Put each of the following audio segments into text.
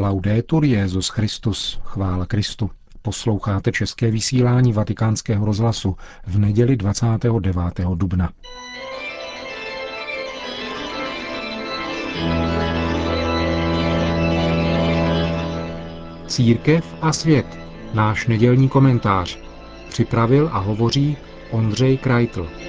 Laudetur Jezus Christus, chvála Kristu. Posloucháte české vysílání Vatikánského rozhlasu v neděli 29. dubna. Církev a svět. Náš nedělní komentář. Připravil a hovoří Ondřej Krajtl.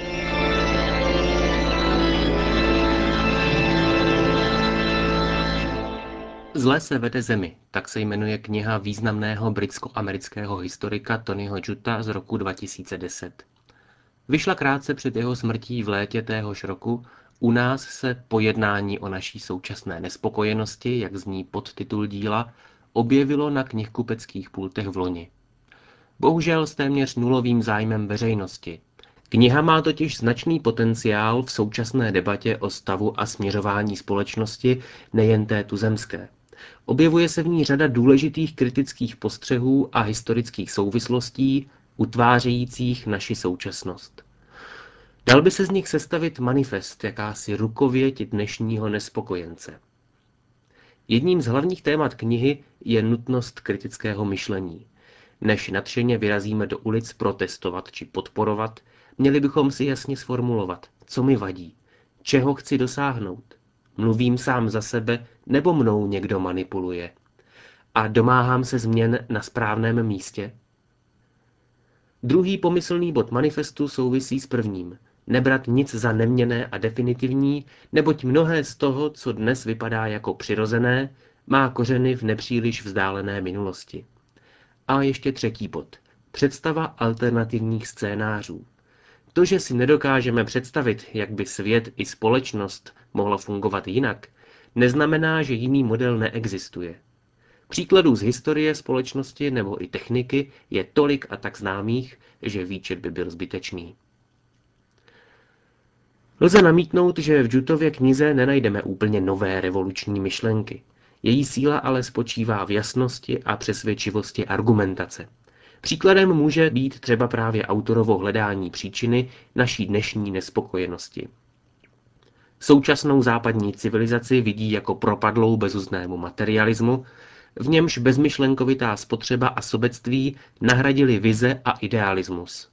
Zle se vede zemi, tak se jmenuje kniha významného britsko-amerického historika Tonyho Juta z roku 2010. Vyšla krátce před jeho smrtí v létě téhož roku, u nás se pojednání o naší současné nespokojenosti, jak zní podtitul díla, objevilo na knihkupeckých pultech v loni. Bohužel s téměř nulovým zájmem veřejnosti. Kniha má totiž značný potenciál v současné debatě o stavu a směřování společnosti, nejen té tuzemské. Objevuje se v ní řada důležitých kritických postřehů a historických souvislostí, utvářejících naši současnost. Dal by se z nich sestavit manifest, jakási rukověť dnešního nespokojence. Jedním z hlavních témat knihy je nutnost kritického myšlení. Než nadšeně vyrazíme do ulic protestovat či podporovat, měli bychom si jasně sformulovat, co mi vadí, čeho chci dosáhnout. Mluvím sám za sebe, nebo mnou někdo manipuluje. A domáhám se změn na správném místě? Druhý pomyslný bod manifestu souvisí s prvním. Nebrat nic za neměné a definitivní, neboť mnohé z toho, co dnes vypadá jako přirozené, má kořeny v nepříliš vzdálené minulosti. A ještě třetí bod. Představa alternativních scénářů. To, že si nedokážeme představit, jak by svět i společnost mohla fungovat jinak, neznamená, že jiný model neexistuje. Příkladů z historie společnosti nebo i techniky je tolik a tak známých, že výčet by byl zbytečný. Lze namítnout, že v Jutově knize nenajdeme úplně nové revoluční myšlenky. Její síla ale spočívá v jasnosti a přesvědčivosti argumentace. Příkladem může být třeba právě autorovo hledání příčiny naší dnešní nespokojenosti. Současnou západní civilizaci vidí jako propadlou bezuznému materialismu, v němž bezmyšlenkovitá spotřeba a sobectví nahradili vize a idealismus.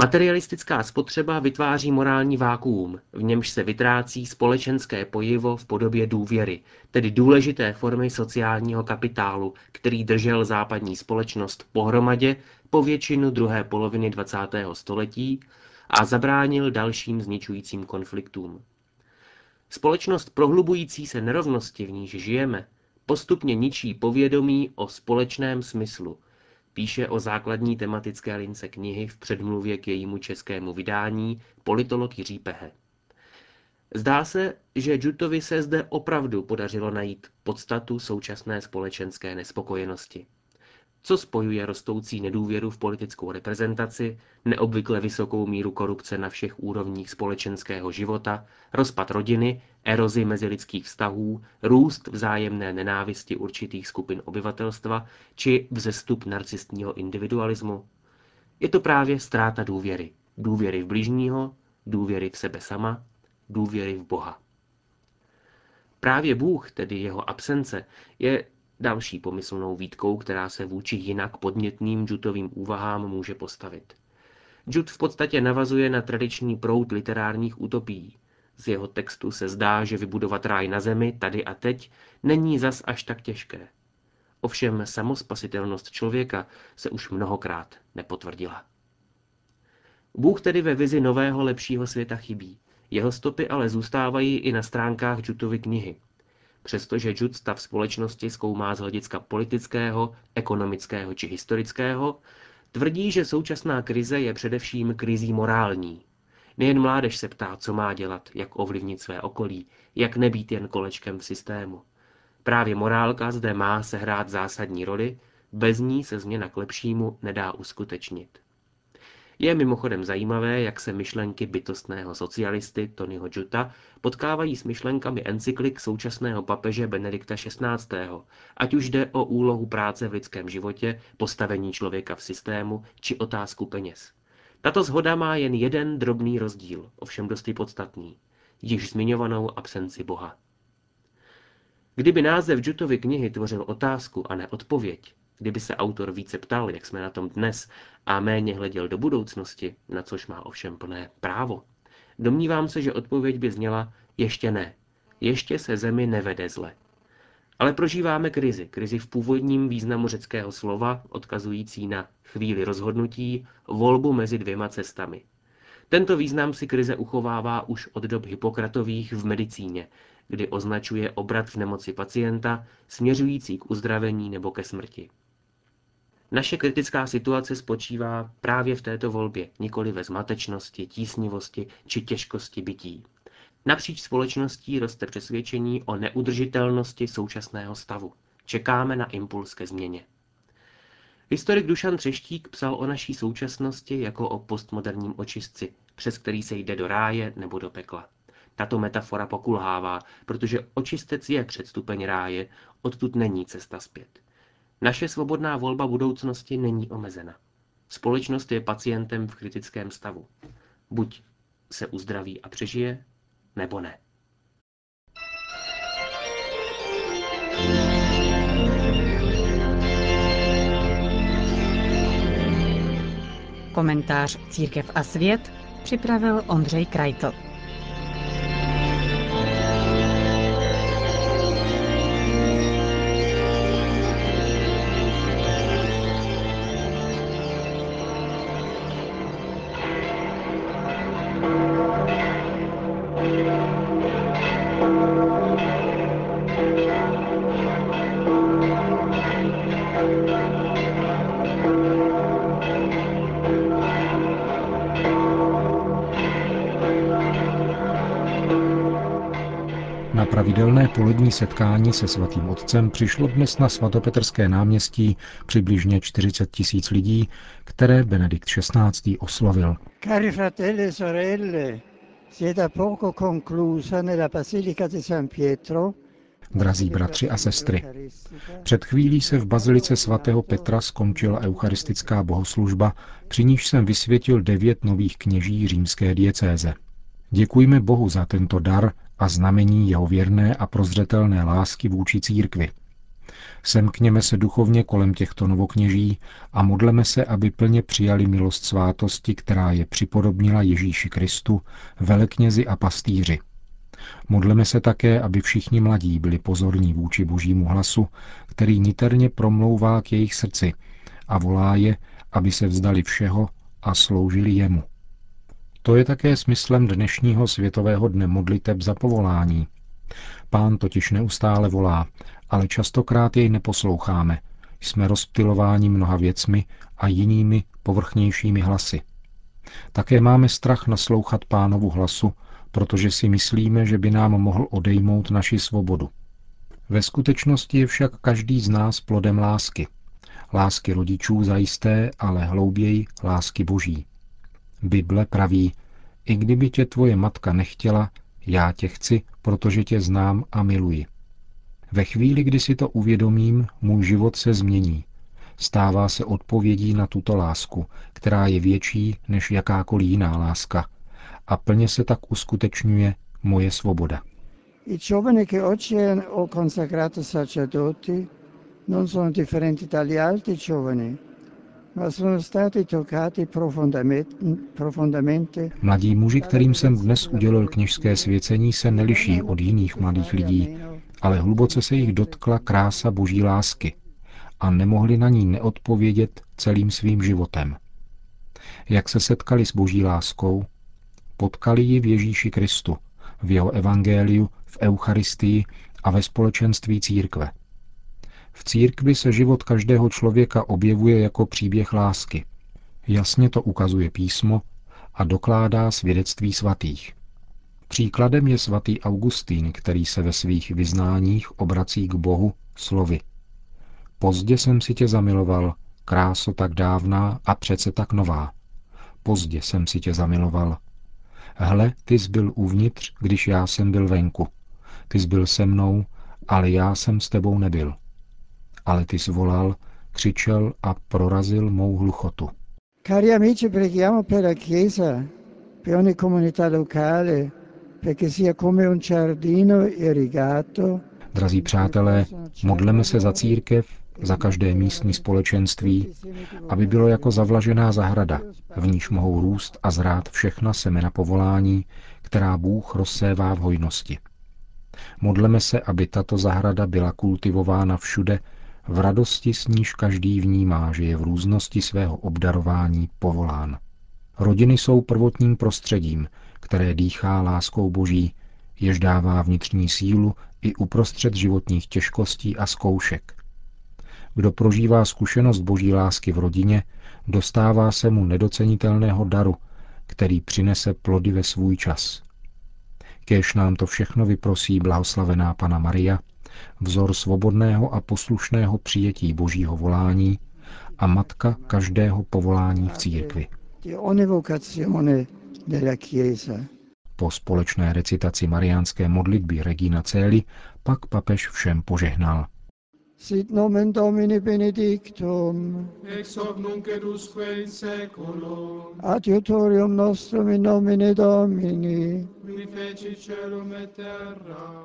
Materialistická spotřeba vytváří morální vákuum, v němž se vytrácí společenské pojivo v podobě důvěry, tedy důležité formy sociálního kapitálu, který držel západní společnost pohromadě po většinu druhé poloviny 20. století a zabránil dalším zničujícím konfliktům. Společnost prohlubující se nerovnosti, v níž žijeme, postupně ničí povědomí o společném smyslu, píše o základní tematické lince knihy v předmluvě k jejímu českému vydání politolog Jiří Pehe. Zdá se, že Jutovi se zde opravdu podařilo najít podstatu současné společenské nespokojenosti co spojuje rostoucí nedůvěru v politickou reprezentaci, neobvykle vysokou míru korupce na všech úrovních společenského života, rozpad rodiny, erozi mezilidských vztahů, růst vzájemné nenávisti určitých skupin obyvatelstva či vzestup narcistního individualismu? Je to právě ztráta důvěry. Důvěry v bližního, důvěry v sebe sama, důvěry v Boha. Právě Bůh, tedy jeho absence, je Další pomyslnou výtkou, která se vůči jinak podnětným Jutovým úvahám může postavit. Jut v podstatě navazuje na tradiční proud literárních utopií. Z jeho textu se zdá, že vybudovat ráj na zemi, tady a teď, není zas až tak těžké. Ovšem samospasitelnost člověka se už mnohokrát nepotvrdila. Bůh tedy ve vizi nového lepšího světa chybí. Jeho stopy ale zůstávají i na stránkách Jutovy knihy. Přestože Jude stav společnosti zkoumá z hlediska politického, ekonomického či historického, tvrdí, že současná krize je především krizí morální. Nejen mládež se ptá, co má dělat, jak ovlivnit své okolí, jak nebýt jen kolečkem v systému. Právě morálka zde má sehrát zásadní roli, bez ní se změna k lepšímu nedá uskutečnit. Je mimochodem zajímavé, jak se myšlenky bytostného socialisty Tonyho Juta potkávají s myšlenkami encyklik současného papeže Benedikta XVI., ať už jde o úlohu práce v lidském životě, postavení člověka v systému či otázku peněz. Tato zhoda má jen jeden drobný rozdíl, ovšem dosti podstatný, již zmiňovanou absenci Boha. Kdyby název Jutovy knihy tvořil otázku a ne odpověď, kdyby se autor více ptal, jak jsme na tom dnes, a méně hleděl do budoucnosti, na což má ovšem plné právo, domnívám se, že odpověď by zněla ještě ne. Ještě se zemi nevede zle. Ale prožíváme krizi, krizi v původním významu řeckého slova, odkazující na chvíli rozhodnutí, volbu mezi dvěma cestami. Tento význam si krize uchovává už od dob Hippokratových v medicíně, kdy označuje obrat v nemoci pacienta směřující k uzdravení nebo ke smrti. Naše kritická situace spočívá právě v této volbě, nikoli ve zmatečnosti, tísnivosti či těžkosti bytí. Napříč společností roste přesvědčení o neudržitelnosti současného stavu. Čekáme na impuls ke změně. Historik Dušan Třeštík psal o naší současnosti jako o postmoderním očistci, přes který se jde do ráje nebo do pekla. Tato metafora pokulhává, protože očistec je předstupeň ráje, odtud není cesta zpět. Naše svobodná volba budoucnosti není omezena. Společnost je pacientem v kritickém stavu. Buď se uzdraví a přežije, nebo ne. Komentář Církev a svět připravil Ondřej Krajtl. Na pravidelné polední setkání se svatým otcem přišlo dnes na svatopetrské náměstí přibližně 40 tisíc lidí, které Benedikt XVI. oslovil. Cari fratelli e sorelle, si è da poco conclusa nella Basilica di San Pietro Drazí bratři a sestry, před chvílí se v bazilice svatého Petra skončila eucharistická bohoslužba, při níž jsem vysvětil devět nových kněží římské diecéze. Děkujme Bohu za tento dar a znamení jeho věrné a prozřetelné lásky vůči církvi. Semkněme se duchovně kolem těchto novokněží a modleme se, aby plně přijali milost svátosti, která je připodobnila Ježíši Kristu, veleknězi a pastýři. Modleme se také, aby všichni mladí byli pozorní vůči božímu hlasu, který niterně promlouvá k jejich srdci a volá je, aby se vzdali všeho a sloužili jemu. To je také smyslem dnešního světového dne modliteb za povolání. Pán totiž neustále volá, ale častokrát jej neposloucháme. Jsme rozptilováni mnoha věcmi a jinými povrchnějšími hlasy. Také máme strach naslouchat pánovu hlasu, protože si myslíme, že by nám mohl odejmout naši svobodu. Ve skutečnosti je však každý z nás plodem lásky. Lásky rodičů zajisté, ale hlouběji lásky boží. Bible praví, i kdyby tě tvoje matka nechtěla, já tě chci, protože tě znám a miluji. Ve chvíli, kdy si to uvědomím, můj život se změní. Stává se odpovědí na tuto lásku, která je větší než jakákoliv jiná láska. A plně se tak uskutečňuje moje svoboda. I consacrato sacerdoti non sono differenti dagli altri giovani, Mladí muži, kterým jsem dnes udělil kněžské svěcení, se neliší od jiných mladých lidí, ale hluboce se jich dotkla krása boží lásky a nemohli na ní neodpovědět celým svým životem. Jak se setkali s boží láskou? Potkali ji v Ježíši Kristu, v jeho evangeliu, v Eucharistii a ve společenství církve – v církvi se život každého člověka objevuje jako příběh lásky. Jasně to ukazuje písmo a dokládá svědectví svatých. Příkladem je svatý Augustín, který se ve svých vyznáních obrací k Bohu slovy. Pozdě jsem si tě zamiloval, kráso tak dávná a přece tak nová. Pozdě jsem si tě zamiloval. Hle, ty jsi byl uvnitř, když já jsem byl venku. Ty jsi byl se mnou, ale já jsem s tebou nebyl ale ty zvolal, křičel a prorazil mou hluchotu. Cari amici, preghiamo per la Chiesa, per ogni comunità locale, perché sia come un giardino irrigato. Drazí přátelé, modleme se za církev, za každé místní společenství, aby bylo jako zavlažená zahrada, v níž mohou růst a zrát všechna semena povolání, která Bůh rozsévá v hojnosti. Modleme se, aby tato zahrada byla kultivována všude, v radosti s níž každý vnímá, že je v různosti svého obdarování povolán. Rodiny jsou prvotním prostředím, které dýchá láskou boží, jež dává vnitřní sílu i uprostřed životních těžkostí a zkoušek. Kdo prožívá zkušenost boží lásky v rodině, dostává se mu nedocenitelného daru, který přinese plody ve svůj čas. Kéž nám to všechno vyprosí blahoslavená Pana Maria, vzor svobodného a poslušného přijetí božího volání a matka každého povolání v církvi. Po společné recitaci mariánské modlitby Regina Celi pak papež všem požehnal. Sit nomen Domini benedictum, ex hoc nunc et usque in seculum, adiutorium nostrum in nomine Domini, qui feci celum et terra,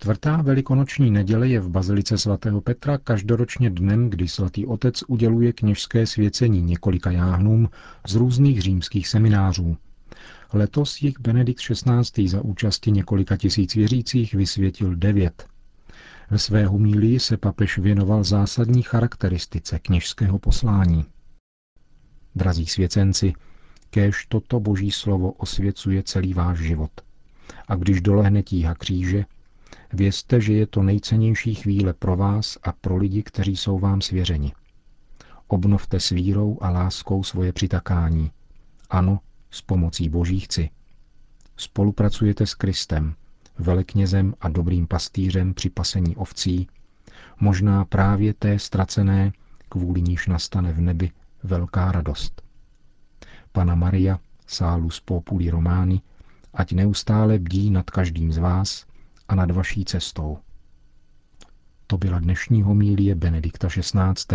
Čtvrtá velikonoční neděle je v Bazilice svatého Petra každoročně dnem, kdy svatý otec uděluje kněžské svěcení několika jáhnům z různých římských seminářů. Letos jich Benedikt XVI. za účasti několika tisíc věřících vysvětil devět. Ve své humílii se papež věnoval zásadní charakteristice kněžského poslání. Drazí svěcenci, kéž toto boží slovo osvěcuje celý váš život. A když dolehne tíha kříže, Vězte, že je to nejcennější chvíle pro vás a pro lidi, kteří jsou vám svěřeni. Obnovte s vírou a láskou svoje přitakání. Ano, s pomocí Boží chci. Spolupracujete s Kristem, veleknězem a dobrým pastýřem při pasení ovcí, možná právě té ztracené, kvůli níž nastane v nebi velká radost. Pana Maria, z populi Romány, ať neustále bdí nad každým z vás a nad vaší cestou. To byla dnešní homílie Benedikta XVI.